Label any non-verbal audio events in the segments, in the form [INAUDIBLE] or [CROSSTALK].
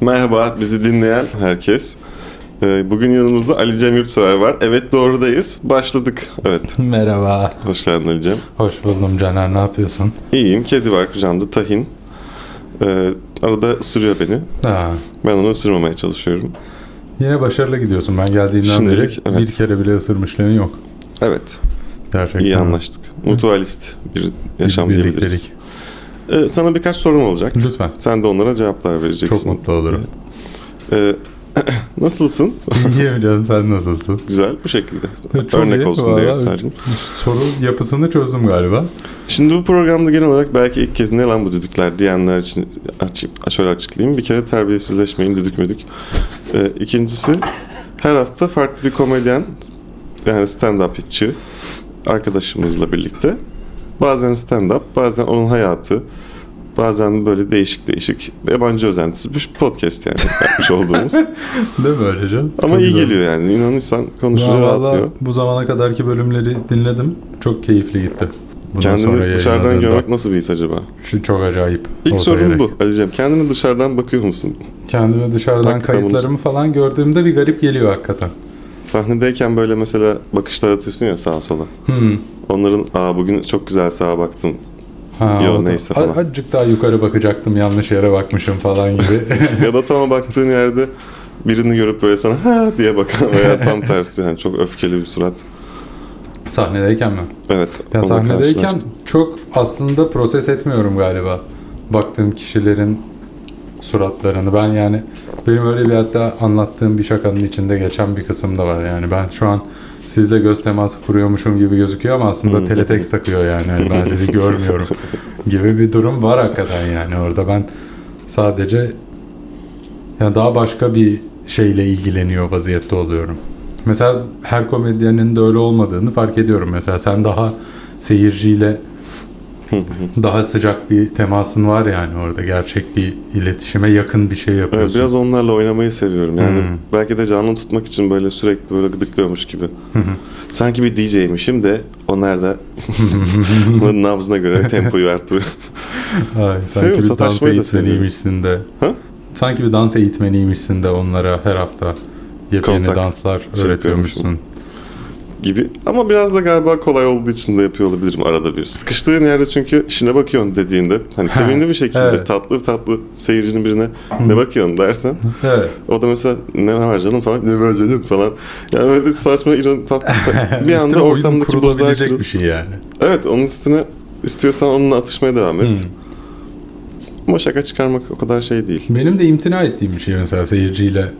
Merhaba bizi dinleyen herkes. Ee, Bugün yanımızda Ali Cem Yurtsever var. Evet doğrudayız. Başladık. Evet. [LAUGHS] Merhaba. Hoş geldin Ali Cem. Hoş buldum Caner. Ne yapıyorsun? İyiyim. Kedi var kucağımda. Tahin. Ee, arada ısırıyor beni. Ha, Ben onu ısırmamaya çalışıyorum. yine başarılı gidiyorsun. Ben geldiğimden Şimdilik, beri evet. bir kere bile ısırmışlığın yok. Evet. Gerçekten. iyi anlaştık. Mutualist bir Bir yaşam diyebiliriz. Ee, sana birkaç sorum olacak. Lütfen. Sen de onlara cevaplar vereceksin. Çok mutlu olurum. Ee, [CLEARS THROAT] nasılsın? İyiyim canım sen nasılsın? Güzel bu şekilde. [LAUGHS] Çok Örnek iyi. olsun diye gösterdim. Soru yapısını çözdüm galiba. Şimdi bu programda genel olarak belki ilk kez ne lan bu düdükler diyenler için açayım, şöyle açıklayayım. Bir kere terbiyesizleşmeyin düdük müdük. Ee, ikincisi her hafta farklı bir komedyen yani stand-upçı arkadaşımızla birlikte bazen stand-up bazen onun hayatı bazen böyle değişik değişik yabancı özentisi bir podcast yani [LAUGHS] yapmış olduğumuz. Değil mi öyle canım? Ama Çok iyi güzel. geliyor yani inanırsan konuşunca Ya rahatlıyor. bu zamana kadarki bölümleri dinledim. Çok keyifli gitti. Bundan Kendini dışarıdan görmek nasıl bir his acaba? Şu çok acayip. İlk olsa sorun gerek. bu Ali'ciğim. Kendini dışarıdan bakıyor musun? Kendime dışarıdan Hakikaten kayıtlarımı falan gördüğümde bir garip geliyor hakikaten. Sahnedeyken böyle mesela bakışlar atıyorsun ya sağa sola. Hmm. Onların aa bugün çok güzel sağa baktın. Ha, Yo, neyse falan. Azıcık daha yukarı bakacaktım yanlış yere bakmışım falan gibi. [LAUGHS] ya da tam baktığın yerde birini görüp böyle sana ha diye bakan veya tam [LAUGHS] tersi yani çok öfkeli bir surat. Sahnedeyken mi? Evet. Ya sahnedeyken çok aslında proses etmiyorum galiba. Baktığım kişilerin suratlarını. Ben yani benim öyle bir hatta anlattığım bir şakanın içinde geçen bir kısım da var yani. Ben şu an sizle göz teması kuruyormuşum gibi gözüküyor ama aslında teletext takıyor yani. Yani ben sizi görmüyorum [LAUGHS] gibi bir durum var hakikaten yani orada. Ben sadece ya daha başka bir şeyle ilgileniyor vaziyette oluyorum. Mesela her komedyenin de öyle olmadığını fark ediyorum. Mesela sen daha seyirciyle daha sıcak bir temasın var yani orada gerçek bir iletişime yakın bir şey Evet, yapıyorsun. biraz onlarla oynamayı seviyorum. Yani Hmm. belki de canlı tutmak için böyle sürekli böyle gıdıklıyormuş gibi. Sanki bir DJ'mişim de onlar [LAUGHS] da bunun nabzına göre tempoyu artırıyor. Ay, sanki bir dans eğitmeniymişsin de. Ha? Sanki bir dans eğitmeniymişsin de onlara her hafta yepyeni Kontak danslar şey öğretiyormuşsun. Gibi. Ama biraz da galiba kolay olduğu için de yapıyor olabilirim arada bir. Sıkıştığın yerde çünkü işine bakıyorsun dediğinde hani Ha, sevimli bir şekilde evet. tatlı tatlı seyircinin birine ne bakıyorsun dersen Evet. o da mesela ne var canım falan ne var canım falan. Yani böyle saçma iron tatlı [LAUGHS] ta- bir anda ortamdaki kurulabilecek kırıl. bir şey yani. Evet onun üstüne istiyorsan onunla atışmaya devam et. Ama şaka çıkarmak o kadar şey değil. Benim de imtina ettiğim bir şey mesela seyirciyle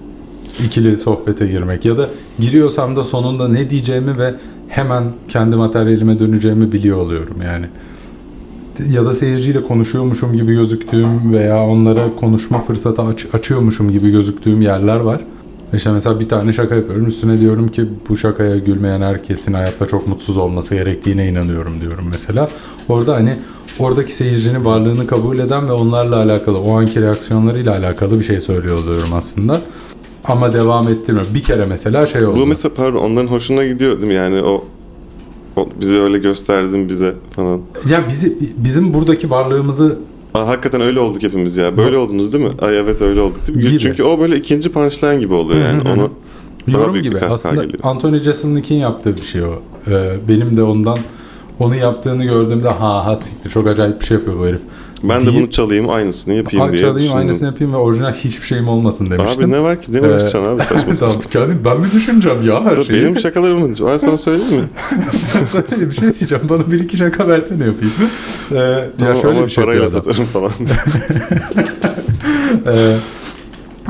ikili sohbete girmek ya da giriyorsam da sonunda ne diyeceğimi ve hemen kendi materyalime döneceğimi biliyor oluyorum yani. Ya da seyirciyle konuşuyormuşum gibi gözüktüğüm veya onlara konuşma fırsatı aç- açıyormuşum gibi gözüktüğüm yerler var. İşte mesela bir tane şaka yapıyorum. Üstüne diyorum ki bu şakaya gülmeyen herkesin hayatta çok mutsuz olması gerektiğine inanıyorum diyorum mesela. Orada hani oradaki seyircinin varlığını kabul eden ve onlarla alakalı o anki reaksiyonlarıyla alakalı bir şey söylüyor oluyorum aslında. Ama devam ettirmiyorum. Bir kere mesela şey oldu. Bu mesela pardon onların hoşuna gidiyor değil mi? Yani o, o bize öyle gösterdin bize falan. Ya bizi bizim buradaki varlığımızı Aa, hakikaten öyle olduk hepimiz ya. Böyle oldunuz değil mi? Ay evet öyle olduk değil mi? Gibi. Çünkü o böyle ikinci punchline gibi oluyor yani. Onu yorum gibi. Aslında geliyor. Anthony Jeselnik'in yaptığı bir şey o. Ee, benim de ondan onu yaptığını gördüğümde ha ha siktir çok acayip bir şey yapıyor bu herif. Ben de Deyip- bunu çalayım aynısını yapayım diye çalayım düşündüm. aynısını yapayım ve orijinal hiçbir şeyim olmasın demiştim. Abi ne var ki? Ne Ee, uğraşacaksın abi saçma [LAUGHS] tamam, kendim, ben mi düşüneceğim ya her Tabii şeyi? Benim şakalarım var. sana söyleyeyim mi? [LAUGHS] Söyle bir şey diyeceğim. Bana bir iki şaka versene yapayım. Ee, Tamam, ya şöyle ama bir şey parayla satarım falan. [LAUGHS] Ee,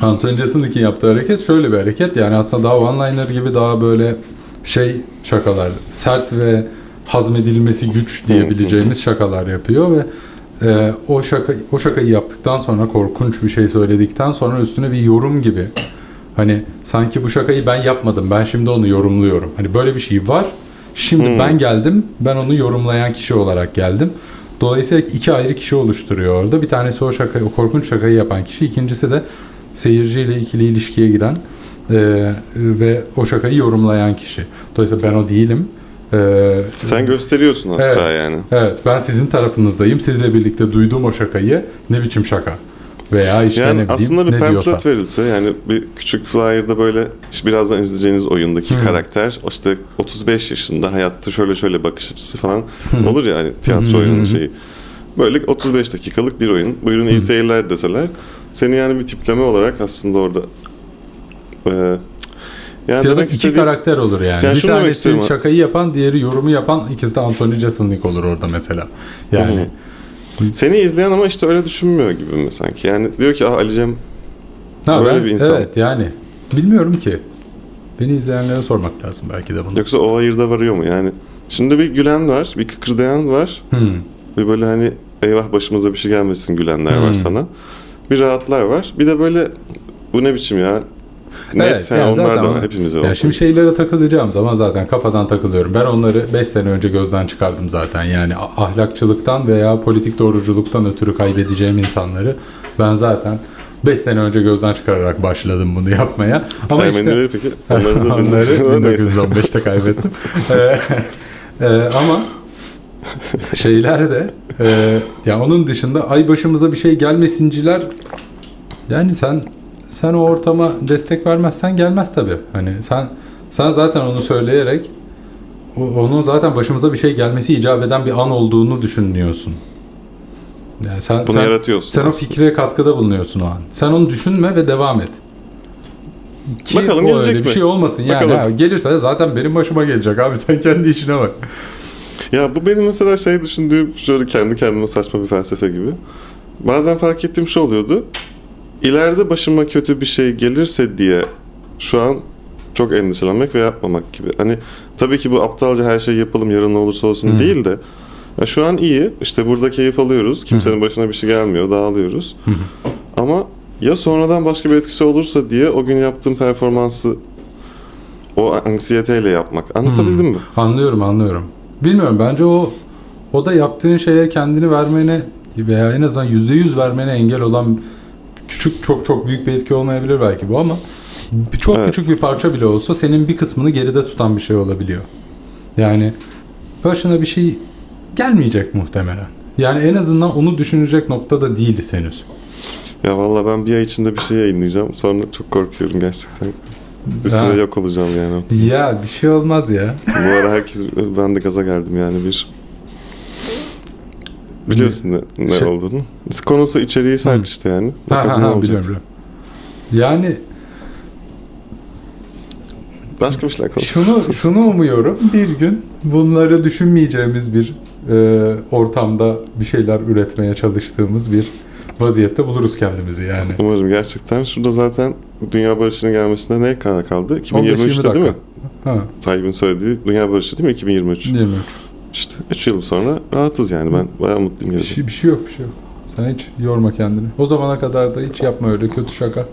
Anthony Jeselnik'in yaptığı hareket şöyle bir hareket. Yani aslında daha one-liner gibi daha böyle şey şakalar. Sert ve hazmedilmesi güç diyebileceğimiz şakalar yapıyor ve e, o şaka o şakayı yaptıktan sonra korkunç bir şey söyledikten sonra üstüne bir yorum gibi hani sanki bu şakayı ben yapmadım ben şimdi onu yorumluyorum. Hani böyle bir şey var. Şimdi Hmm. ben geldim. Ben onu yorumlayan kişi olarak geldim. Dolayısıyla iki ayrı kişi oluşturuyor orada. Bir tanesi o şakayı, o korkunç şakayı yapan kişi. İkincisi de seyirciyle ikili ilişkiye giren e, ve o şakayı yorumlayan kişi. Dolayısıyla ben o değilim. E, Sen gösteriyorsun hatta Evet. yani. Evet ben sizin tarafınızdayım. Sizle birlikte duydum o şakayı. Ne biçim şaka Veya işte yani ne bileyim aslında bir ne pamphlet diyorsa. verilse yani bir küçük flyer'da böyle işte birazdan izleyeceğiniz oyundaki Hı. karakter işte 35 yaşında hayatta şöyle şöyle bakış açısı falan Hı. olur ya hani tiyatro hı oyunun şeyi. Böyle 35 dakikalık bir oyun. Buyurun iyi Hı. seyirler deseler seni yani bir tipleme olarak aslında orada e, yani Ya da demek iki istediğim karakter olur yani. Yani bir tanesi şakayı yapan, diğeri yorumu yapan, ikisi de Anthony Jeselnik olur orada mesela. Yani seni izleyen ama işte öyle düşünmüyor gibi mi sanki? Yani diyor ki ah Ali Cem ha, Böyle ben- bir insan. Evet yani. Bilmiyorum ki. Beni izleyenlere sormak lazım belki de bunu. yoksa o hayırda varıyor mu? Yani şimdi bir gülen var, bir kıkırdayan var. Hmm. Bir böyle hani eyvah başımıza bir şey gelmesin gülenler var Hmm. sana. Bir rahatlar var. Bir de böyle bu ne biçim ya? Net Evet, yani yani onlar zaten Hepimize Ya var. şimdi şeylere takılacağım zaman zaten kafadan takılıyorum. Ben onları 5 sene önce gözden çıkardım zaten. Yani ahlakçılıktan veya politik doğruculuktan ötürü kaybedeceğim insanları ben zaten 5 sene önce gözden çıkararak başladım bunu yapmaya. Ama işte Ermenileri peki? [LAUGHS] Onları da Onları Neyse. 1915'te kaybettim. [LAUGHS] Ee, e, ama şeyler de e, ya onun dışında ay başımıza bir şey gelmesinciler yani sen sen o ortama destek vermezsen gelmez tabii. Hani sen sen zaten onu söyleyerek o- onun zaten başımıza bir şey gelmesi icap eden bir an olduğunu düşünüyorsun. Yani sen, Bunu sen, yaratıyorsun. sen o aslında. fikre katkıda bulunuyorsun o an. Sen onu düşünme ve devam et. Ki Bakalım o gelecek öyle bir mi? şey olmasın yani. Ha, gelirse zaten benim başıma gelecek abi [LAUGHS] sen kendi işine bak. Ya bu benim mesela şey düşündüğüm şöyle kendi kendime saçma bir felsefe gibi. Bazen fark ettiğim şu oluyordu. İleride başıma kötü bir şey gelirse diye şu an çok endişelenmek ve yapmamak gibi. Hani tabii ki bu aptalca her şey yapalım yarın ne olursa olsun Hı. değil de ya şu an iyi. işte burada keyif alıyoruz. Kimsenin başına bir şey gelmiyor. Dağılıyoruz. Hı. Ama ya sonradan başka bir etkisi olursa diye o gün yaptığım performansı o anksiyeteyle yapmak. Anlatabildim mi? Anlıyorum anlıyorum. Bilmiyorum bence o o da yaptığın şeye kendini vermene veya en azından yüzde yüz vermene engel olan küçük çok çok büyük bir etki olmayabilir belki bu ama çok Evet. küçük bir parça bile olsa senin bir kısmını geride tutan bir şey olabiliyor. Yani başına bir şey gelmeyecek muhtemelen. Yani en azından onu düşünecek noktada değiliz henüz. Ya valla ben bir ay içinde bir şey yayınlayacağım. Sonra çok korkuyorum gerçekten. Bir süre yok olacağım yani. Ya bir şey olmaz ya. Bu ara herkes ben de gaza geldim yani bir biliyorsun ne, ne Şey- olduğunu. Konusu içeriği sert işte yani. Ha, Bakalım ha, ha, olacak. biliyorum, biliyorum. Yani Başka bir şeyler konuş. Şunu şunu umuyorum bir gün bunları düşünmeyeceğimiz bir e, ortamda bir şeyler üretmeye çalıştığımız bir vaziyette buluruz kendimizi yani. Umarım gerçekten. Şurada zaten Dünya Barışı'nın gelmesine ne kadar kaldı? 15-20 2023'te değil mi? Ha, Tayyip'in söylediği Dünya Barışı değil mi? 2023. 23. İşte 3 yıl sonra rahatız yani. Ben bayağı mutluyum. Bir şey, bir şey yok bir şey yok. Sen hiç yorma kendini. O zamana kadar da hiç yapma öyle kötü şaka.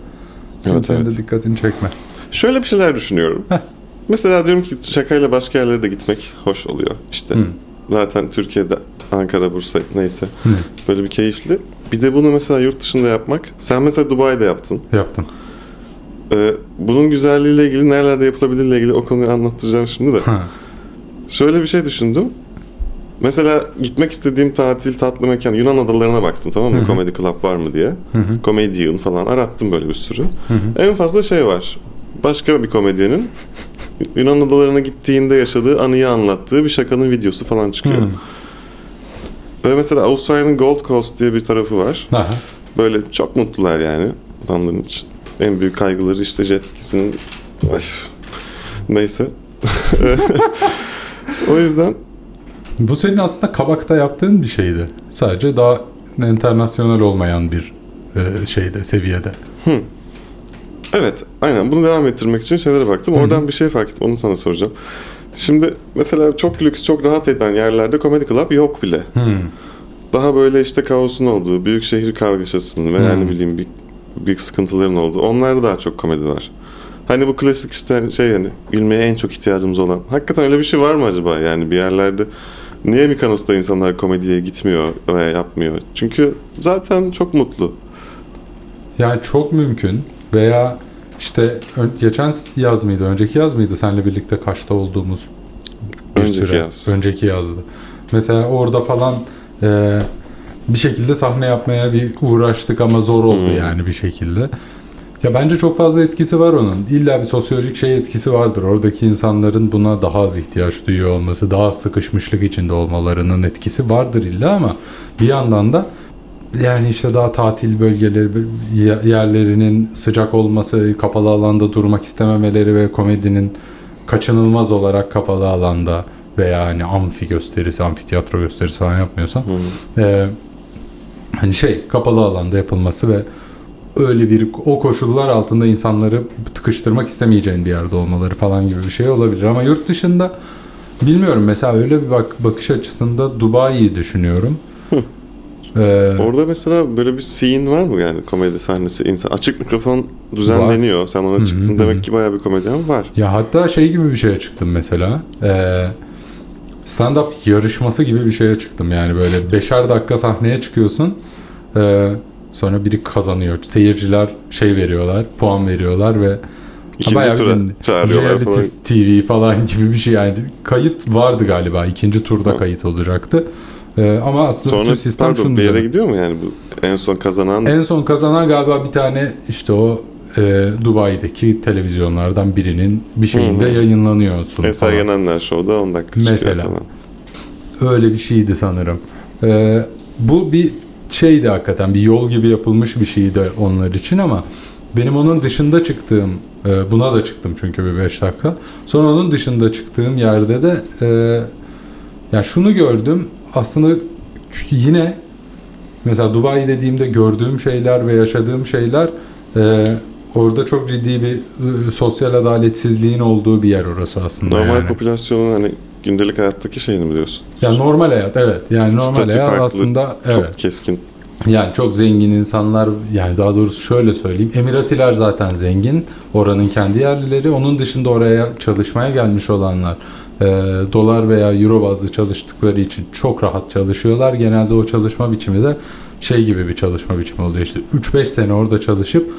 Kimsenin evet. de dikkatini çekme. Şöyle bir şeyler düşünüyorum. Heh. Mesela diyorum ki şakayla başka yerlere de gitmek hoş oluyor. İşte Hı. zaten Türkiye'de Ankara, Bursa neyse böyle bir keyifli. Bir de bunu mesela yurt dışında yapmak. Sen mesela Dubai'de yaptın. Yaptım. Ee, bunun güzelliğiyle ilgili nerelerde yapılabilirle ilgili o konuyu anlatacağım şimdi de. Ha. Şöyle bir şey düşündüm. Mesela gitmek istediğim tatil tatlı mekan Yunan adalarına baktım tamam mı? Hı hı. Comedy Club var mı diye. Hı hı. Comedian falan arattım böyle bir sürü. Hı hı. En fazla şey var. Başka bir komedyenin Yunan adalarına gittiğinde yaşadığı anıyı anlattığı bir şakanın videosu falan çıkıyor. Hı. Ve mesela Avustralya'nın Gold Coast diye bir tarafı var. Aha. Böyle çok mutlular yani adamların için. En büyük kaygıları işte jet skisinin neyse. [LAUGHS] o yüzden Bu senin aslında kabakta yaptığın bir şeydi. Sadece daha internasyonel olmayan bir e, şeyde, seviyede. evet aynen bunu devam ettirmek için şeylere baktım. Hı hı. Oradan bir şey fark ettim onu sana soracağım. Şimdi mesela çok lüks, çok rahat eden yerlerde Comedy Club yok bile. Hmm. Daha böyle işte kaosun olduğu, büyük şehir kargaşasının veya Hmm. ne bileyim bir, büyük sıkıntıların olduğu. Onlarda daha çok komedi var. Hani bu klasik işte hani şey yani gülmeye en çok ihtiyacımız olan. Hakikaten öyle bir şey var mı acaba yani bir yerlerde? Niye Mikanos'ta insanlar komediye gitmiyor veya yapmıyor? Çünkü zaten çok mutlu. Yani çok mümkün veya işte geçen yaz mıydı, önceki yaz mıydı seninle birlikte Kaş'ta olduğumuz bir Önceki süre. yaz. Önceki yazdı. Mesela orada falan e, bir şekilde sahne yapmaya bir uğraştık ama zor oldu Hmm. yani bir şekilde. Ya bence çok fazla etkisi var onun. İlla bir sosyolojik şey etkisi vardır. Oradaki insanların buna daha az ihtiyaç duyuyor olması, daha az sıkışmışlık içinde olmalarının etkisi vardır illa ama bir yandan da yani işte daha tatil bölgeleri ye- yerlerinin sıcak olması, kapalı alanda durmak istememeleri ve komedinin kaçınılmaz olarak kapalı alanda veya hani amfi gösterisi, amfiteyatro gösterisi falan yapmıyorsan Hı. ee, hani şey kapalı alanda yapılması ve öyle bir o koşullar altında insanları tıkıştırmak istemeyeceğin bir yerde olmaları falan gibi bir şey olabilir ama yurt dışında bilmiyorum mesela öyle bir bak bakış açısında Dubai'yi düşünüyorum. Ee, Orada mesela böyle bir scene var mı yani komedi sahnesi? İnsan açık mikrofon düzenleniyor. Sen Hı ona çıktın hı. demek ki bayağı bir komedyen var. Ya hatta şey gibi bir şeye çıktım mesela. Ee, stand-up yarışması gibi bir şeye çıktım. Yani böyle beşer dakika sahneye çıkıyorsun. Ee, sonra biri kazanıyor. Seyirciler şey veriyorlar, puan veriyorlar ve İkinci bayağı tura çağırıyorlar reality falan. TV falan [LAUGHS] gibi bir şey yani. Kayıt vardı galiba. ikinci turda Ha. kayıt olacaktı. Ee, ama aslında bütün Sonra sistem pardon şunu bir yere üzerine. gidiyor mu yani bu en son kazanan En son kazanan galiba bir tane işte o e, Dubai'deki televizyonlardan birinin bir şeyinde Hı hı. yayınlanıyor sunum Eser falan. Yenenler Show'da 10 dakika Mesela. falan. Öyle bir şeydi sanırım. Ee, bu bir şeydi hakikaten bir yol gibi yapılmış bir şeydi onlar için ama benim onun dışında çıktığım e, buna da çıktım çünkü bir 5 dakika. Sonra onun dışında çıktığım yerde de e, ya şunu gördüm aslında yine mesela Dubai dediğimde gördüğüm şeyler ve yaşadığım şeyler e, orada çok ciddi bir sosyal adaletsizliğin olduğu bir yer orası aslında. Normal yani. popülasyonun hani gündelik hayattaki şeyini mi diyorsun? Ya normal hayat evet. Yani normal Statü hayat farklı, aslında evet. Çok keskin. Yani çok zengin insanlar yani daha doğrusu şöyle söyleyeyim. Emiratiler zaten zengin. Oranın kendi yerlileri. Onun dışında oraya çalışmaya gelmiş olanlar e, dolar veya euro bazlı çalıştıkları için çok rahat çalışıyorlar. Genelde o çalışma biçimi de şey gibi bir çalışma biçimi oluyor. İşte 3-5 sene orada çalışıp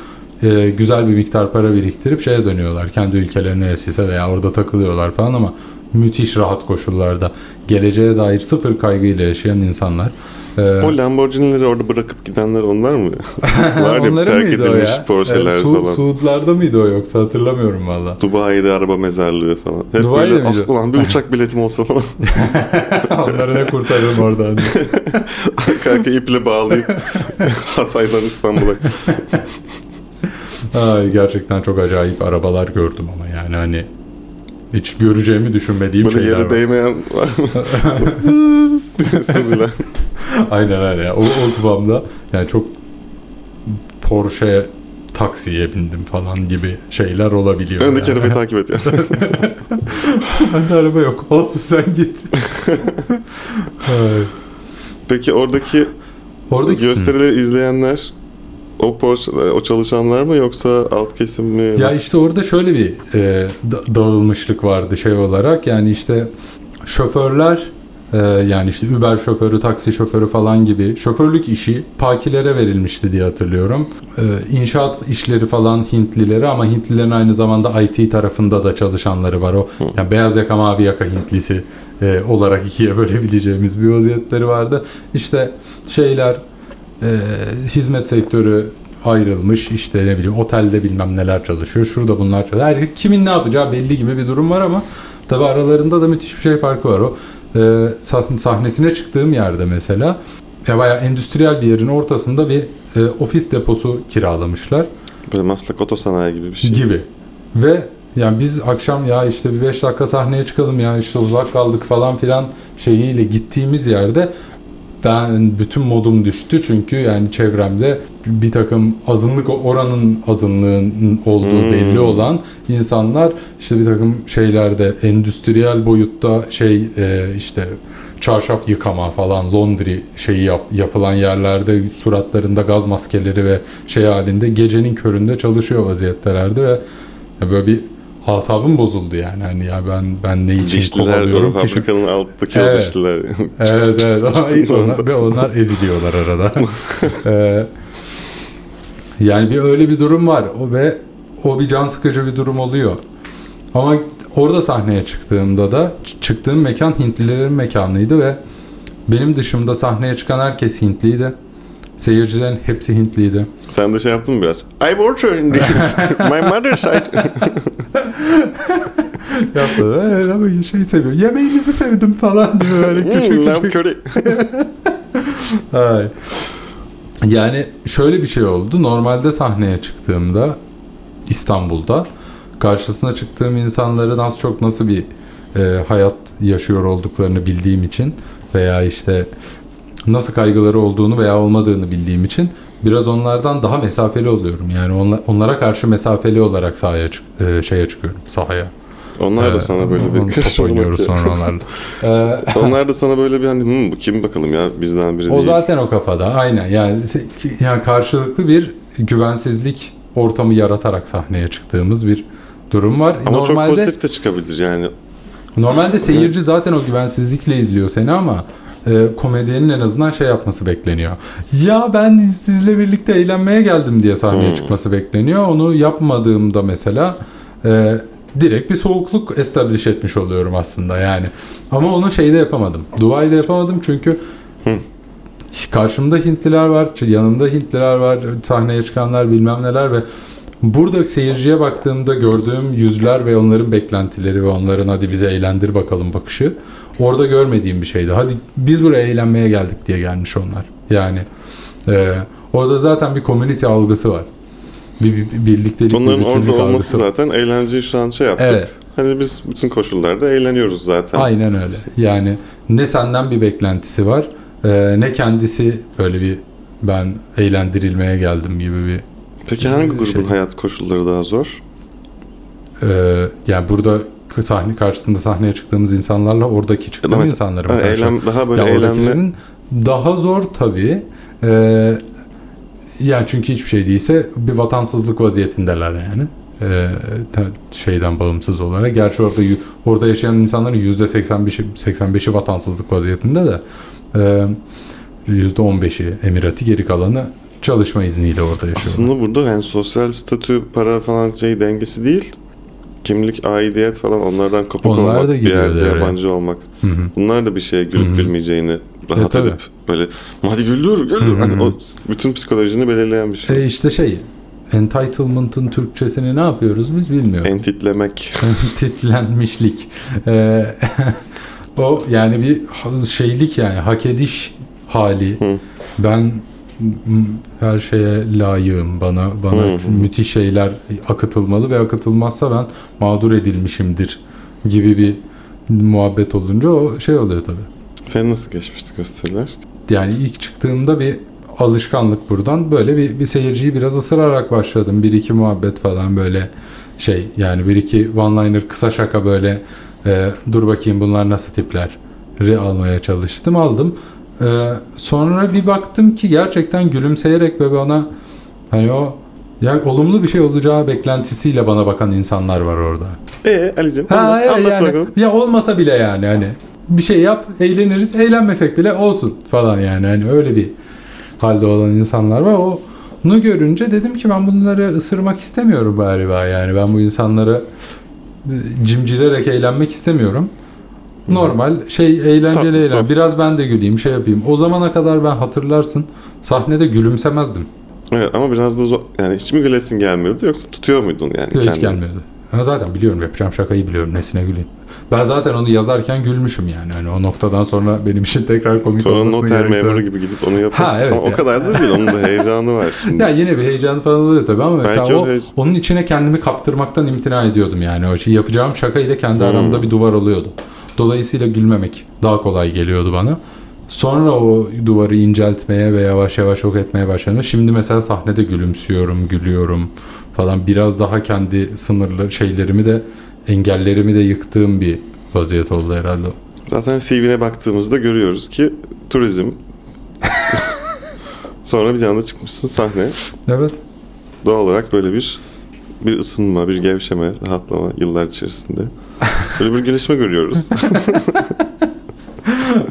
e, güzel bir miktar para biriktirip şeye dönüyorlar. Kendi ülkelerine neresiyse veya orada takılıyorlar falan ama müthiş rahat koşullarda geleceğe dair sıfır kaygıyla yaşayan insanlar. E, O Lamborghini'leri orada bırakıp gidenler onlar mı? [LAUGHS] Var ya Onların terk edilmiş ya? Porsche'ler Evet, Su- falan. Suudlarda mıydı o yoksa hatırlamıyorum valla. Dubai'de araba mezarlığı falan. Hep Dubai'de böyle miydi? ah ulan bir uçak [LAUGHS] biletim olsa falan. [LAUGHS] Onları ne kurtarırım oradan. Arka arka iple bağlayıp Hatay'dan İstanbul'a. Ay, gerçekten çok acayip arabalar gördüm ama yani hani hiç göreceğimi düşünmediğim Böyle şeyler yere değmeyen var mı? [LAUGHS] Süzülen. Aynen öyle. O, o kıvamda yani çok Porsche taksiye bindim falan gibi şeyler olabiliyor. Öndeki yani. arabayı takip et. [LAUGHS] Bende araba yok. Olsun sen git. [LAUGHS] Peki oradaki Oradaki gösterileri izleyenler o Porsche, o çalışanlar mı yoksa alt kesim mi? Ya işte orada şöyle bir e, da- dağılmışlık vardı şey olarak. Yani işte şoförler e, yani işte Uber şoförü, taksi şoförü falan gibi şoförlük işi Pakilere verilmişti diye hatırlıyorum. E, inşaat işleri falan Hintlilere ama Hintlilerin aynı zamanda IT tarafında da çalışanları var. O yani beyaz yaka mavi yaka Hintlisi e, olarak ikiye [LAUGHS] bölebileceğimiz bir vaziyetleri vardı. İşte şeyler e, hizmet sektörü ayrılmış işte ne bileyim otelde bilmem neler çalışıyor şurada bunlar çalışıyor. Her, kimin ne yapacağı belli gibi bir durum var ama tabi aralarında da müthiş bir şey farkı var o e, sah- sahnesine çıktığım yerde mesela ya bayağı endüstriyel bir yerin ortasında bir e, ofis deposu kiralamışlar Böyle Maslak Otosanayi gibi bir şey. gibi ve yani biz akşam ya işte bir 5 dakika sahneye çıkalım ya işte uzak kaldık falan filan şeyiyle gittiğimiz yerde ben bütün modum düştü çünkü yani çevremde bir takım azınlık oranın azınlığın olduğu Hmm. belli olan insanlar işte bir takım şeylerde endüstriyel boyutta şey e, işte çarşaf yıkama falan laundry şeyi yap, yapılan yerlerde suratlarında gaz maskeleri ve şey halinde gecenin köründe çalışıyor vaziyettelerdi ve böyle bir asabım bozuldu yani hani ya ben ben ne için Dişliler, o kovalıyorum ki fabrikanın alttaki o Evet. dişliler. Evet [LAUGHS] evet çıtır onlar, ve onlar eziliyorlar arada. [LAUGHS] Ee, yani bir öyle bir durum var o ve o bir can sıkıcı bir durum oluyor. Ama orada sahneye çıktığımda da çıktığım mekan Hintlilerin mekanıydı ve Benim dışımda sahneye çıkan herkes Hintliydi. Seyircilerin hepsi Hintliydi. Sen de şey yaptın mı biraz? I'm also Indians. My mother side. Yaptı. Evet ama şey seviyor. Yemeğinizi sevdim falan diyor böyle küçük Hmm, love küçük. curry. [LAUGHS] Ay. Yani şöyle bir şey oldu. Normalde sahneye çıktığımda İstanbul'da karşısına çıktığım insanların az çok nasıl bir e, hayat yaşıyor olduklarını bildiğim için veya işte nasıl kaygıları olduğunu veya olmadığını bildiğim için biraz onlardan daha mesafeli oluyorum. Yani onla- onlara karşı mesafeli olarak sahaya çık- e, şeye çıkıyorum sahaya. Onlar da Ee, sana böyle bir top oynuyoruz sonra onlarla. Ee, [LAUGHS] Onlar da sana böyle bir hani "Hmm, bu kim bakalım ya bizden biri O değil. zaten o kafada. Aynen. Yani yani karşılıklı bir güvensizlik ortamı yaratarak sahneye çıktığımız bir durum var. Ama normalde çok pozitif de çıkabilir yani. normalde seyirci zaten o güvensizlikle izliyor seni ama e, komedyenin en azından şey yapması bekleniyor. Ya ben sizle birlikte eğlenmeye geldim diye sahneye Hmm. çıkması bekleniyor. Onu yapmadığımda mesela e, direkt bir soğukluk establish etmiş oluyorum aslında yani. Ama onu şeyde yapamadım. Dubai'de yapamadım çünkü Hı. karşımda Hintliler var, yanımda Hintliler var, sahneye çıkanlar bilmem neler ve burada seyirciye baktığımda gördüğüm yüzler ve onların beklentileri ve onların hadi bize eğlendir bakalım bakışı orada görmediğim bir şeydi. Hadi biz buraya eğlenmeye geldik diye gelmiş onlar. Yani e, orada zaten bir community algısı var. Bir, bir, bir birliktelik, bir Onların orada bütünlük olması algısı zaten eğlenceyi şu an şey yaptık. Evet. Hani biz bütün koşullarda eğleniyoruz zaten. Aynen öyle. Yani ne senden bir beklentisi var e, ne kendisi böyle bir ben eğlendirilmeye geldim gibi bir Peki hangi grubun Şey- hayat koşulları daha zor? e, yani burada sahne karşısında sahneye çıktığımız insanlarla oradaki çıktığımız mesela- insanların karşı- eylem, daha böyle ya oradakilerin daha zor tabii. Ee, yani çünkü hiçbir şey değilse bir vatansızlık vaziyetindeler yani. Ee, şeyden bağımsız olarak. Gerçi orada orada yaşayan insanların yüzde 85'i 85'i vatansızlık vaziyetinde de ee, yüzde 15'i Emirati geri kalanı çalışma izniyle orada yaşıyor. Aslında burada yani sosyal statü, para falan şey dengesi değil. Kimlik, aidiyet falan onlardan kopuk Onlar olmak, da bir yerde devreye. yabancı olmak. Hı hı. Bunlar da bir şeye gülüp hı. gülmeyeceğini rahat tabii. edip böyle hadi güldür, güldür. Hani o bütün psikolojini belirleyen bir şey. E işte şey entitlement'ın Türkçesini ne yapıyoruz biz bilmiyoruz. Entitlemek. [LAUGHS] titlenmişlik. Ee, [LAUGHS] o yani bir şeylik yani hak ediş hali. Hı. Ben her şeye layığım. Bana bana hı. müthiş şeyler akıtılmalı ve akıtılmazsa ben mağdur edilmişimdir gibi bir muhabbet olunca o şey oluyor tabii. Sen nasıl geçmişti gösteriler? Yani ilk çıktığımda bir alışkanlık buradan böyle bir, bir seyirciyi biraz ısırarak başladım. Bir iki muhabbet falan böyle şey yani bir iki one liner kısa şaka böyle e, dur bakayım bunlar nasıl tipler almaya çalıştım aldım. E, sonra bir baktım ki gerçekten gülümseyerek ve bana hani o yani olumlu bir şey olacağı beklentisiyle bana bakan insanlar var orada. Ee Ali'cim Ha, anlat, evet, anlat yani, bakalım. ya olmasa bile yani hani bir şey yap eğleniriz eğlenmesek bile olsun falan yani hani öyle bir halde olan insanlar var. O onu görünce dedim ki ben bunları ısırmak istemiyorum galiba yani ben bu insanlara e, cimcilerek eğlenmek istemiyorum. Normal şey eğlenceli Tatlı, eğlen. soft. Biraz ben de güleyim şey yapayım. O zamana kadar ben hatırlarsın sahnede gülümsemezdim. Evet ama biraz da zor. Yani hiç mi gülesin gelmiyordu yoksa tutuyor muydun yani Hiç kendini? gelmiyordu. Ha zaten biliyorum yapacağım şakayı biliyorum nesine güleyim. Ben zaten onu yazarken gülmüşüm yani. Hani o noktadan sonra benim için tekrar komik Sonra olması noter memuru gibi gidip onu yapıp Ha, evet ama o ya. kadar da değil onun da heyecanı var [LAUGHS] şimdi. Ya yine bir heyecan falan oluyor tabii ama mesela Belki o o, onun içine kendimi kaptırmaktan imtina ediyordum yani. O şey yapacağım şaka ile kendi Hmm. aramda bir duvar oluyordu. Dolayısıyla gülmemek daha kolay geliyordu bana. Sonra o duvarı inceltmeye ve yavaş yavaş yok etmeye başladım. Şimdi mesela sahnede gülümsüyorum, gülüyorum falan. Biraz daha kendi sınırlı şeylerimi de engellerimi de yıktığım bir vaziyet oldu herhalde. Zaten CV'ne baktığımızda görüyoruz ki turizm. [LAUGHS] Sonra bir anda çıkmışsın sahne. Evet. Doğal olarak böyle bir bir ısınma, bir gevşeme, rahatlama yıllar içerisinde. Böyle bir gelişme görüyoruz. [LAUGHS]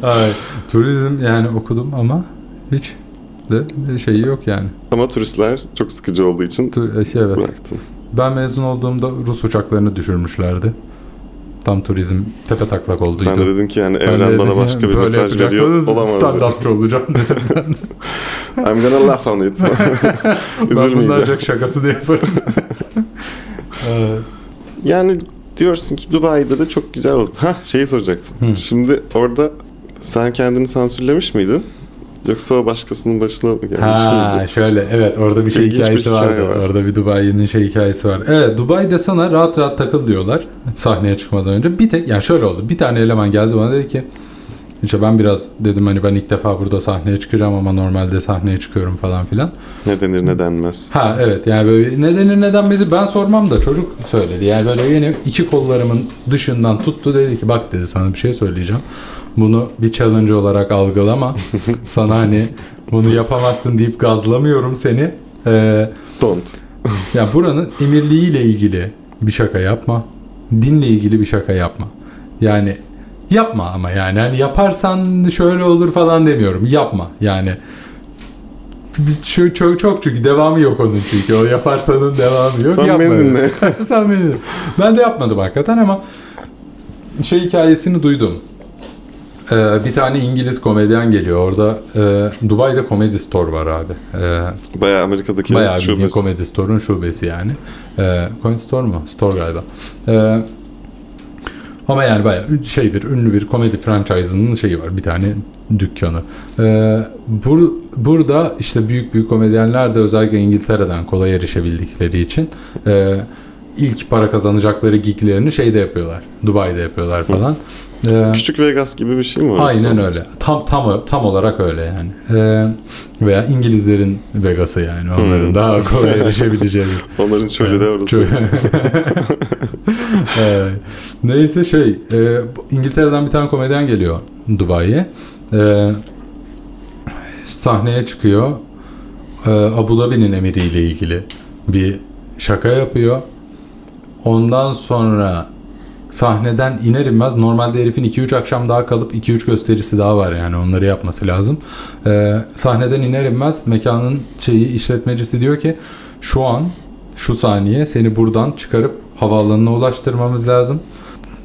Ay, turizm yani okudum ama hiç de şeyi yok yani. Ama turistler çok sıkıcı olduğu için Tu- şey, evet. bıraktın. Ben mezun olduğumda Rus uçaklarını düşürmüşlerdi. tam turizm tepe taklak olduydu. Sen de dedin ki yani Ben evren bana başka bir mesaj veriyor. Olamaz. Stand-upçı olacağım dedim. [LAUGHS] I'm gonna laugh on it. [LAUGHS] ben Üzülmeyeceğim. ancak şakasını yaparım. [LAUGHS] Ee, Yani diyorsun ki Dubai'de de çok güzel oldu. Ha şeyi soracaktım. Hı. Şimdi orada sen kendini sansürlemiş miydin? Yoksa o başkasının başına mı gelmiş Ha miydi? şöyle evet orada bir şey İlginç bir hikayesi hikaye vardı. var. Orada bir Dubai'nin şey hikayesi var. Evet Dubai'de sana rahat rahat takıl diyorlar sahneye çıkmadan önce. Bir tek yani şöyle oldu. Bir tane eleman geldi bana dedi ki işte ben biraz dedim hani ben ilk defa burada sahneye çıkacağım ama normalde sahneye çıkıyorum falan filan. Ne denir ne denmez. Ha evet yani böyle ne denir ne denmezi ben sormam da çocuk söyledi. Yani böyle yine iki kollarımın dışından tuttu dedi ki bak dedi sana bir şey söyleyeceğim. Bunu bir challenge olarak algılama. [LAUGHS] sana hani bunu yapamazsın deyip gazlamıyorum seni. Ee, Don't. ya buranın emirliğiyle ilgili bir şaka yapma. Dinle ilgili bir şaka yapma. Yani yapma ama yani hani yaparsan şöyle olur falan demiyorum. Yapma yani. Çok, çok, çok çünkü devamı yok onun çünkü. O yaparsanın devamı yok. Sen Yapma. beni dinle. [LAUGHS] Sen beni dinle. Ben de yapmadım hakikaten ama şey hikayesini duydum. Ee, bir tane İngiliz komedyen geliyor. Orada e, Dubai'de Comedy Store var abi. Ee, Bayağı Amerika'daki Bayağı şubesi. Comedy Store'un şubesi yani. Ee, Comedy Store mu? Store galiba. Ee, ama yani bayağı ün- şey bir ünlü bir komedi franchise'ının şeyi var. Bir tane dükkanı. Ee, bur, burada işte büyük büyük komedyenler de özellikle İngiltere'den kolay erişebildikleri için e, ilk para kazanacakları giglerini şeyde yapıyorlar. Dubai'de yapıyorlar falan. Ee, Küçük Vegas gibi bir şey mi var? Aynen öyle. Tam tam tam olarak öyle yani. Ee, veya İngilizlerin Vegas'ı yani onların Hmm. daha kolay [LAUGHS] erişebileceği. Onların çölü de orası. Çö- [LAUGHS] Evet. Neyse şey e, İngiltere'den bir tane komedyen geliyor Dubai'ye. E, sahneye çıkıyor. E, Abu Dhabi'nin emiriyle ilgili bir şaka yapıyor. Ondan sonra sahneden iner inmez normalde herifin 2-3 akşam daha kalıp 2-3 gösterisi daha var yani onları yapması lazım. Ee, sahneden iner inmez mekanın şeyi işletmecisi diyor ki şu an şu saniye seni buradan çıkarıp havaalanına ulaştırmamız lazım.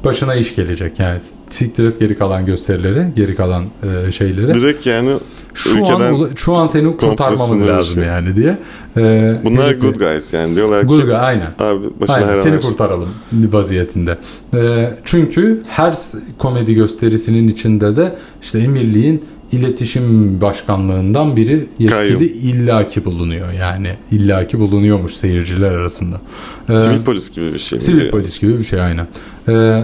Başına iş gelecek yani siktir et geri kalan gösterileri, geri kalan e, şeyleri. Direkt yani Şu an şu an seni kurtarmamız lazım dışı. yani diye. Ee, bunlar herif- good guys yani diyorlar ki Good guy, aynen. abi başına Aynen seni şey- kurtaralım vaziyetinde. Ee, çünkü her komedi gösterisinin içinde de işte emirliğin iletişim başkanlığından biri yetkili Kayyum. illaki bulunuyor. Yani illaki bulunuyormuş seyirciler arasında. Ee, Sivil polis gibi bir şey. Sivil polis gibi bir şey aynen. Ee,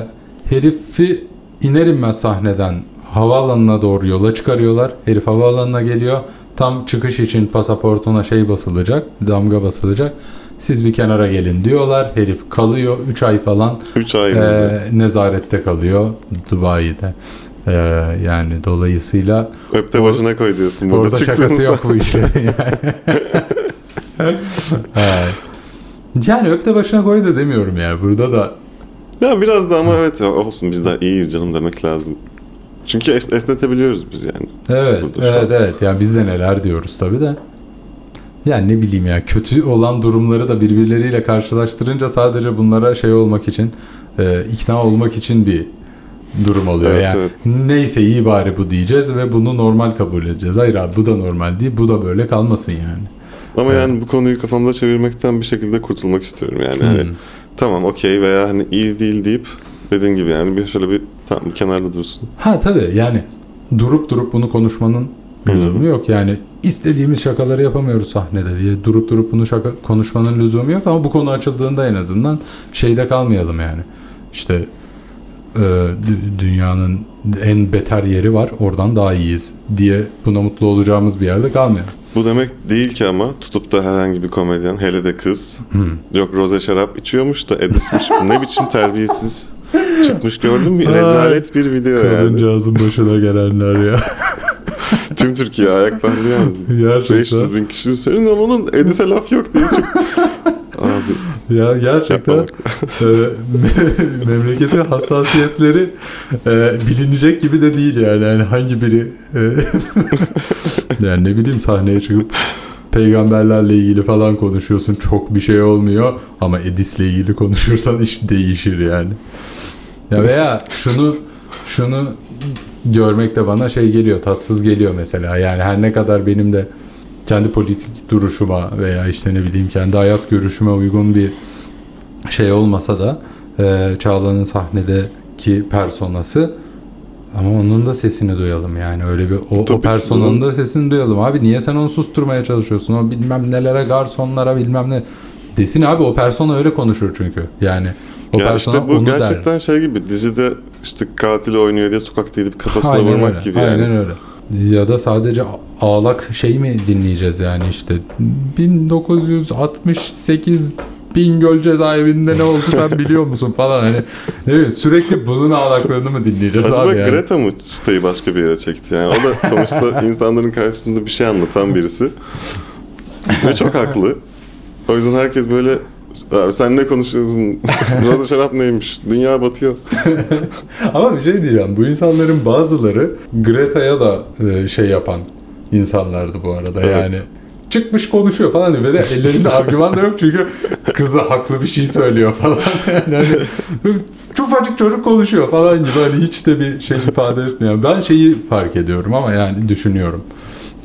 herifi iner inmez sahneden havaalanına doğru yola çıkarıyorlar. Herif havaalanına geliyor. Tam çıkış için pasaportuna şey basılacak, damga basılacak. Siz bir kenara gelin diyorlar. Herif kalıyor 3 ay falan. 3 ay. Ee, nezarette kalıyor Dubai'de. Ee, yani dolayısıyla Öpte başına koy diyorsun. Burada orada şakası yok bu işlerin yani. [LAUGHS] Evet. Yani öpte başına koy da demiyorum yani. Burada da [LAUGHS] Ya biraz da ama evet olsun biz daha iyiyiz canım demek lazım. Çünkü es- esnetebiliyoruz biz yani. Evet, evet, evet. Yani biz de neler diyoruz tabii de. Yani ne bileyim ya kötü olan durumları da birbirleriyle karşılaştırınca sadece bunlara şey olmak için, e, ikna olmak için bir durum oluyor. Evet, yani evet. neyse iyi bari bu diyeceğiz ve bunu normal kabul edeceğiz. Hayır abi bu da normal değil, bu da böyle kalmasın yani. Ama Evet. yani bu konuyu kafamda çevirmekten bir şekilde kurtulmak istiyorum yani. Hani Hmm. Tamam okey veya hani iyi değil deyip dediğin gibi yani bir şöyle bir tam bir kenarda dursun. Ha tabii yani durup durup bunu konuşmanın lüzumu yok. Yani istediğimiz şakaları yapamıyoruz sahnede diye durup durup bunu şaka konuşmanın lüzumu yok ama bu konu açıldığında en azından şeyde kalmayalım yani. İşte e, dü- dünyanın en beter yeri var oradan daha iyiyiz diye buna mutlu olacağımız bir yerde kalmayalım. Bu demek değil ki ama tutup da herhangi bir komedyen hele de kız Hmm. yok roze şarap içiyormuş da edismiş ne biçim terbiyesiz çıkmış gördün mü? Rezalet bir video yani. Kadıncağızın başına gelenler ya. [LAUGHS] Tüm Türkiye ayaklandı yani. Gerçekten. 500 bin kişi senin onun Edis'e laf yok diye çık. [LAUGHS] Abi Ya gerçekten e, me- memleketin hassasiyetleri e, bilinecek gibi de değil yani. yani hangi biri e, [LAUGHS] yani ne bileyim sahneye çıkıp peygamberlerle ilgili falan konuşuyorsun çok bir şey olmuyor ama Edis'le ilgili konuşursan iş değişir yani. Ya veya şunu şunu görmek de bana şey geliyor, tatsız geliyor mesela. Yani her ne kadar benim de kendi politik duruşuma veya işte ne bileyim kendi hayat görüşüme uygun bir şey olmasa da e, Çağla'nın sahnedeki personası ama onun da sesini duyalım yani. Öyle bir o, o Tabii personanın da sesini duyalım. Abi niye sen onu susturmaya çalışıyorsun? O bilmem nelere garsonlara bilmem ne desin abi. O persona öyle konuşur çünkü. Yani o ya persona işte bu onu der. gerçekten şey gibi dizide işte katil oynuyor diye sokakta gidip kafasına Aynen vurmak öyle, gibi yani. Aynen öyle. Ya da sadece ağlak şey mi dinleyeceğiz yani işte 1968 Bingöl cezaevinde ne oldu sen biliyor musun falan hani ne bileyim sürekli bunun ağlaklarını mı dinleyeceğiz Acaba abi yani. Greta mı çıtayı başka bir yere çekti yani? O da sonuçta [LAUGHS] insanların karşısında bir şey anlatan birisi. Ve çok haklı. O yüzden herkes böyle Abi sen ne konuşuyorsun? [LAUGHS] Burada şarap neymiş? Dünya batıyor. [LAUGHS] Ama bir şey diyeceğim bu insanların bazıları Greta'ya da e, şey yapan insanlardı bu arada Evet. yani. Çıkmış konuşuyor falan. Ve de ellerinde argüman da yok çünkü kız da haklı bir şey söylüyor falan. [LAUGHS] Yani hani çocuk konuşuyor falan gibi hani hiç de bir şey ifade etmiyor. Ben şeyi fark ediyorum ama yani düşünüyorum.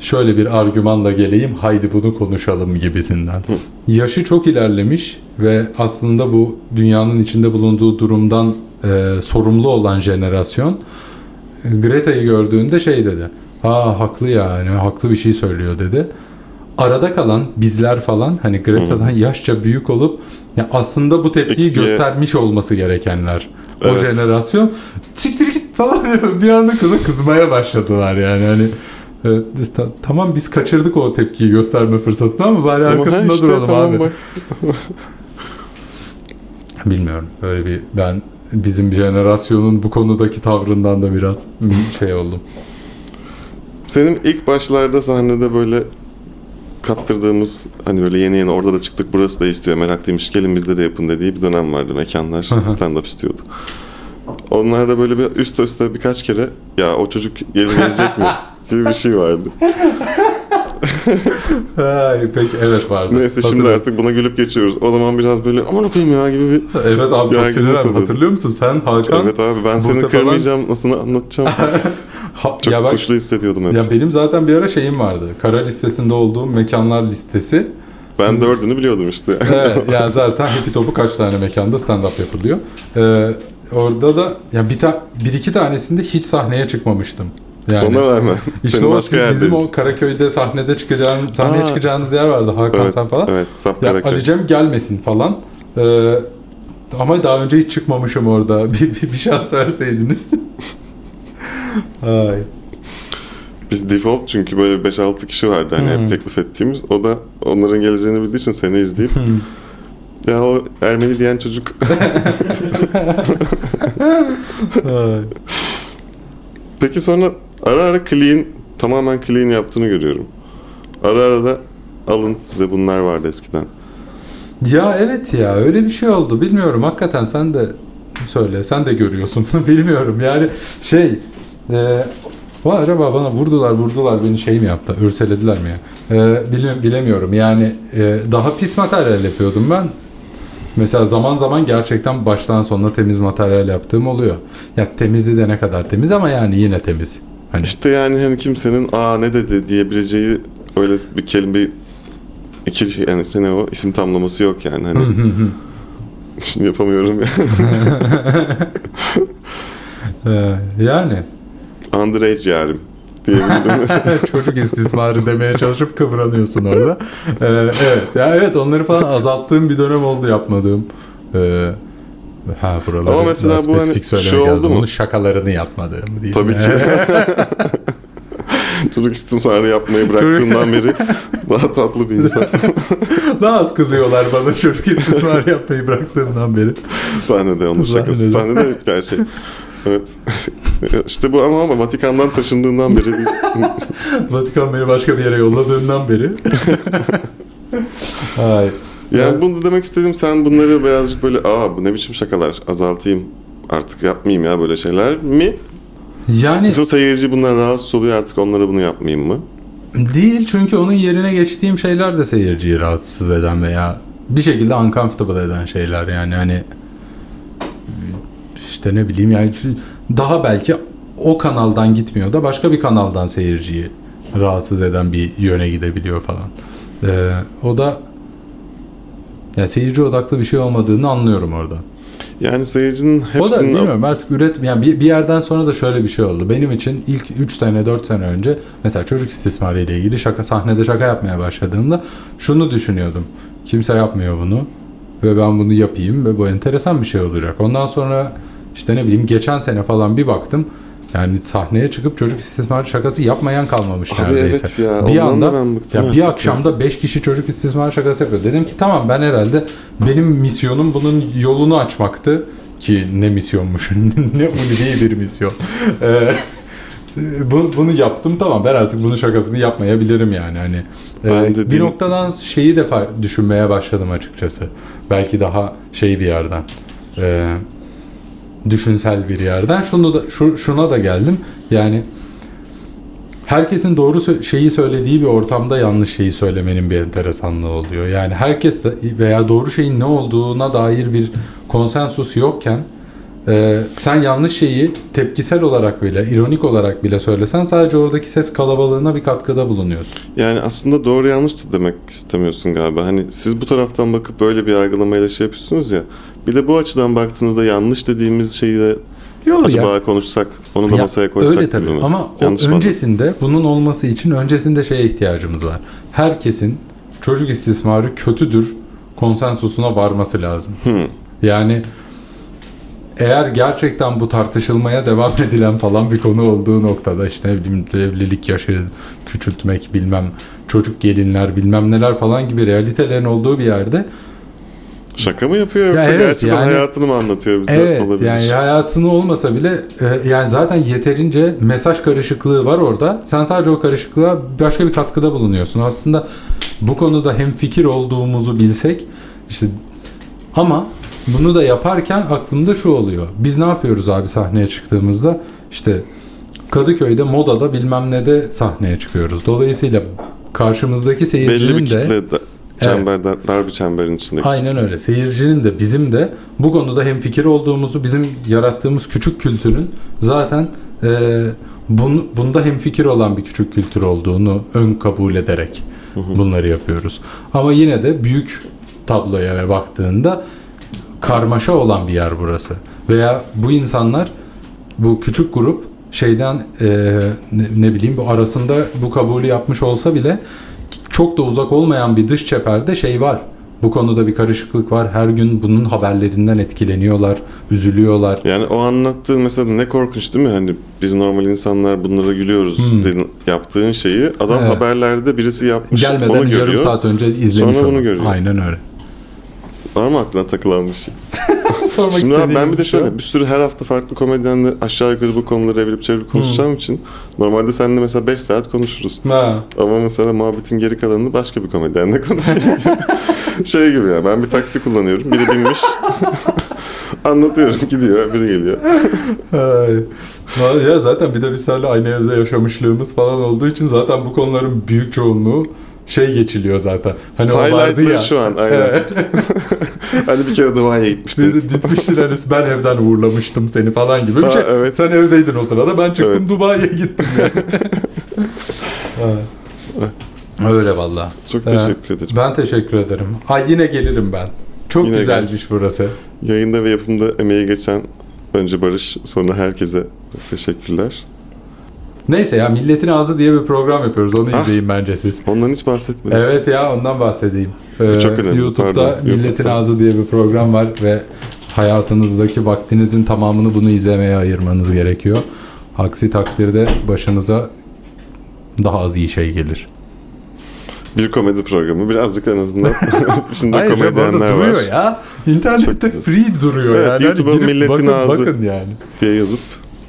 Şöyle bir argümanla geleyim haydi bunu konuşalım gibisinden. Yaşı çok ilerlemiş ve aslında bu dünyanın içinde bulunduğu durumdan e, sorumlu olan jenerasyon Greta'yı gördüğünde şey dedi. Ha haklı yani haklı bir şey söylüyor dedi. Arada kalan bizler falan hani Greta'dan yaşça büyük olup ya aslında bu tepkiyi Eksiye- göstermiş olması gerekenler. O Evet. jenerasyon siktir git falan bir anda kıza kızmaya başladılar yani hani e, ta- tamam biz kaçırdık o tepkiyi gösterme fırsatını ama bari Ama arkasında işte, duralım tamam abi. bak. [LAUGHS] Bilmiyorum. Böyle bir ben bizim jenerasyonun bu konudaki tavrından da biraz [LAUGHS] şey oldum. Senin ilk başlarda sahnede böyle kaptırdığımız hani böyle yeni yeni orada da çıktık burası da istiyor meraklıymış gelin bizde de yapın dediği bir dönem vardı mekanlar Hı hı. stand up istiyordu. Onlar da böyle bir üst üste birkaç kere ya o çocuk geri gelecek mi [LAUGHS] gibi bir şey vardı. [LAUGHS] Ay, peki evet vardı. Neyse şimdi Hatırlıyorum. artık buna gülüp geçiyoruz. O zaman biraz böyle aman okuyayım ya gibi bir Evet abi çok sinirlendim. Hatırlıyor musun? Sen Hakan Evet abi ben seni falan- kırmayacağım nasıl anlatacağım. [LAUGHS] Ha- Çok ya bak, suçlu hissediyordum hep. ya benim zaten bir ara şeyim vardı. Kara listesinde olduğum mekanlar listesi. Ben dördünü biliyordum işte. Evet, ya zaten Happy Top'u kaç tane mekanda stand-up yapılıyor. Ee, orada da ya bir, ta- bir iki tanesinde hiç sahneye çıkmamıştım. Yani Ona rağmen. [LAUGHS] işte Senin o bizim yerdeyiz. o Karaköy'de sahnede çıkacağın sahneye Aa. çıkacağınız yer vardı Hakan Evet, sen falan. evet Saf Ya Karaköy. Ali Cem gelmesin falan. Ee, ama daha önce hiç çıkmamışım orada. [LAUGHS] Bir, bir, bir şans verseydiniz. [LAUGHS] Ay. Biz default çünkü böyle 5-6 kişi vardı hani Hmm. hep teklif ettiğimiz. O da onların geleceğini bildiği için seni izleyip Hmm. Ya o Ermeni diyen çocuk [LAUGHS] Ay. Peki sonra ara ara clean tamamen clean yaptığını görüyorum. Ara ara da alın size bunlar vardı eskiden. Ya evet ya öyle bir şey oldu. Bilmiyorum hakikaten sen de söyle. Sen de görüyorsun. [LAUGHS] Bilmiyorum yani şey e, Vay acaba bana vurdular vurdular beni şey mi yaptı örselediler mi ya? E, bile- bilemiyorum yani e, daha pis materyal yapıyordum ben. Mesela zaman zaman gerçekten baştan sona temiz materyal yaptığım oluyor. Ya temizi de ne kadar temiz ama yani yine temiz. Hani İşte yani hani kimsenin aa ne dedi diyebileceği öyle bir kelime iki şey yani işte ne o isim tamlaması yok yani hani [LAUGHS] şimdi yapamıyorum ya. [LAUGHS] [LAUGHS] E, yani Underage yarim diyebilirim [LAUGHS] mesela. çocuk istismarı demeye çalışıp kıvranıyorsun orada. Ee, evet. Ya evet onları falan azalttığım bir dönem oldu yapmadığım. Ee, ha buraları Ama mesela bu hani şu oldu lazım. mu? Onun şakalarını yapmadığım diyeyim. Tabii ki. [LAUGHS] Çocuk istismarı yapmayı bıraktığından beri daha tatlı bir insan. [LAUGHS] Daha az kızıyorlar bana çocuk istismarı yapmayı bıraktığımdan beri. Sahnede onun şakası. Sahnede gerçek. Evet. [LAUGHS] işte bu ama, ama Vatikan'dan taşındığından beri. [LAUGHS] Vatikan beni başka bir yere yolladığından beri. [LAUGHS] Ay. Yani Evet. bunu demek istedim sen bunları birazcık böyle aa bu ne biçim şakalar azaltayım artık yapmayayım ya böyle şeyler mi? Yani Yoksa seyirci bundan rahatsız oluyor artık onlara bunu yapmayayım mı? Değil çünkü onun yerine geçtiğim şeyler de seyirciyi rahatsız eden veya bir şekilde uncomfortable eden şeyler yani hani işte ne bileyim yani daha belki o kanaldan gitmiyor da başka bir kanaldan seyirciyi rahatsız eden bir yöne gidebiliyor falan. Ee, o da ya seyirci odaklı bir şey olmadığını anlıyorum orada. Yani seyircinin O da hepsinin... bilmiyorum artık üret yani bir, bir yerden sonra da şöyle bir şey oldu. Benim için ilk 3 sene 4 sene önce mesela çocuk istismarı ile ilgili şaka sahnede şaka yapmaya başladığımda şunu düşünüyordum. Kimse yapmıyor bunu ve ben bunu yapayım ve bu enteresan bir şey olacak. Ondan sonra işte ne bileyim geçen sene falan bir baktım yani sahneye çıkıp çocuk istismarı şakası yapmayan kalmamış Abi neredeyse. evet ya, bir anda ya bir akşamda 5 kişi çocuk istismarı şakası yapıyor. Dedim ki tamam ben herhalde benim misyonum bunun yolunu açmaktı ki ne misyonmuş [LAUGHS] ne ulvi bir misyon. Ee, bu- bunu yaptım tamam ben artık bunun şakasını yapmayabilirim yani hani e, Ben de bir değil- noktadan şeyi de düşünmeye başladım açıkçası belki daha şey bir yerden e, düşünsel bir yerden şunu da şu, şuna da geldim yani herkesin doğru şeyi söylediği bir ortamda yanlış şeyi söylemenin bir enteresanlığı oluyor. Yani herkes de veya doğru şeyin ne olduğuna dair bir konsensus yokken e, sen yanlış şeyi tepkisel olarak bile, ironik olarak bile söylesen sadece oradaki ses kalabalığına bir katkıda bulunuyorsun. Yani aslında doğru yanlış da demek istemiyorsun galiba. Hani siz bu taraftan bakıp böyle bir yargılamayla şey yapıyorsunuz ya. Bir de bu açıdan baktığınızda yanlış dediğimiz şeyi de Yok acaba konuşsak, onu da Ya, masaya koysak öyle tabii mi? ama Yanlış o öncesinde bunun olması için öncesinde şeye ihtiyacımız var. Herkesin çocuk istismarı kötüdür konsensusuna varması lazım. anladım? Yani eğer gerçekten bu tartışılmaya devam [LAUGHS] edilen falan bir konu olduğu noktada işte evlilik yaşı küçültmek bilmem çocuk gelinler bilmem neler falan gibi realitelerin olduğu bir yerde. Şaka mı yapıyor yoksa evet, gerçekten yani- hayatını mı anlatıyor bize? Evet Olabilir. yani hayatını olmasa bile e, yani zaten yeterince mesaj karışıklığı var orada. Sen sadece o karışıklığa başka bir katkıda bulunuyorsun. Aslında bu konuda hem fikir olduğumuzu bilsek işte ama bunu da yaparken aklımda şu oluyor. Biz ne yapıyoruz abi sahneye çıktığımızda? İşte Kadıköy'de modada bilmem ne de sahneye çıkıyoruz. Dolayısıyla karşımızdaki Belli seyircinin bir de kitle de, çember, dar, dar bir çemberin içindeki. Aynen öyle. Seyircinin de bizim de bu konuda hem fikir olduğumuzu, bizim yarattığımız küçük kültürün zaten e, bun, bunda hem fikir olan bir küçük kültür olduğunu ön kabul ederek bunları yapıyoruz. Ama yine de büyük tabloya baktığında karmaşa olan bir yer burası. Veya bu insanlar bu küçük grup şeyden e, ne, ne bileyim bu arasında bu kabulü yapmış olsa bile çok da uzak olmayan bir dış çeperde şey var. Bu konuda bir karışıklık var. Her gün bunun haberlerinden etkileniyorlar, üzülüyorlar. Yani o anlattığın mesela ne korkunç değil mi? Hani biz normal insanlar bunlara gülüyoruz Hmm. dedin- yaptığın şeyi adam Evet. haberlerde birisi yapmış onu Gelmeden görüyor. yarım saat önce izlemiş Sonra bunu onu. görüyor. Aynen öyle. Var mı aklına takılan bir şey? [LAUGHS] Sormak Şimdi abi ben bir de şöyle bir sürü her hafta farklı komedyenle aşağı yukarı bu konuları evirip çevirip konuşacağım için normalde seninle mesela 5 saat konuşuruz. Ha. Ama mesela muhabbetin geri kalanını başka bir komedyenle konuşuyorum. [LAUGHS] şey gibi ya ben bir taksi kullanıyorum. Biri binmiş. [LAUGHS] Anlatıyorum gidiyor öbürü geliyor. Ya zaten bir de biz seninle aynı evde yaşamışlığımız falan olduğu için zaten bu konuların büyük çoğunluğu şey geçiliyor zaten. Hani o vardı ya. şu an aynen. [LAUGHS] Hani bir kere Dubai'ye gitmiştin. Dedi, Gitmiştin hani ben evden uğurlamıştım seni falan gibi bir Ha, şey. evet. Sen evdeydin o sırada ben çıktım Evet. Dubai'ye gittim yani. [LAUGHS] Ha. Öyle valla. Çok Ha. teşekkür ederim. Ben teşekkür ederim. Ay yine gelirim ben. Çok Yine güzelmiş burası. Yayında ve yapımda emeği geçen önce Barış sonra herkese çok teşekkürler. Neyse ya Milletin Ağzı diye bir program yapıyoruz. Onu Ah. izleyin bence siz. Ondan hiç bahsetmedik. Evet ya ondan bahsedeyim. Ee, çok önemli, YouTube'da pardon, Milletin YouTube'da. Ağzı diye bir program var ve hayatınızdaki vaktinizin tamamını bunu izlemeye ayırmanız gerekiyor. Aksi takdirde başınıza daha az iyi şey gelir. Bir komedi programı birazcık en azından [LAUGHS] [LAUGHS] içinde Hayır ya, komedyenler duruyor var ya. Çok İnternette free duruyor Evet, yani. YouTube'a Hani Milletin bakın, Ağzı. bakın yani. diye yazıp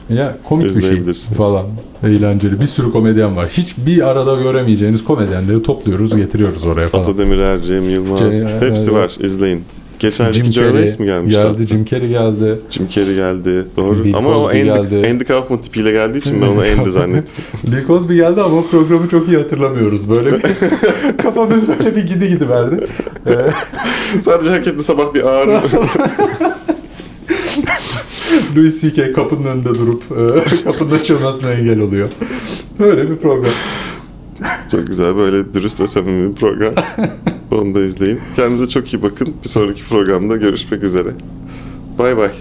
Ya komik bir şey falan. Eğlenceli. Bir sürü komedyen var. Hiç bir arada göremeyeceğiniz komedyenleri topluyoruz, getiriyoruz oraya falan. Ata Demirer, Cem Yılmaz Cem- hepsi evet. var izleyin. Geçen Jim Ricky Gervais mi gelmişti? geldi, Jim Carrey geldi. Jim Carrey geldi. Doğru. Bill ama o Cosby Andy, geldi. Andy Kaufman tipiyle geldiği için ben onu Andy zannettim. [LAUGHS] Bill Cosby geldi ama o programı çok iyi hatırlamıyoruz. Böyle bir [LAUGHS] kafamız böyle bir gidi gidi verdi. [LAUGHS] Ee, Sadece herkes de sabah bir ağrı. [LAUGHS] Louis C.K. kapının önünde durup e, [LAUGHS] kapının açılmasına engel oluyor. Öyle bir program. Çok güzel böyle dürüst ve samimi bir program. [LAUGHS] Onu da izleyin. Kendinize çok iyi bakın. Bir sonraki programda görüşmek üzere. Bay bay.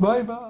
Bay bay.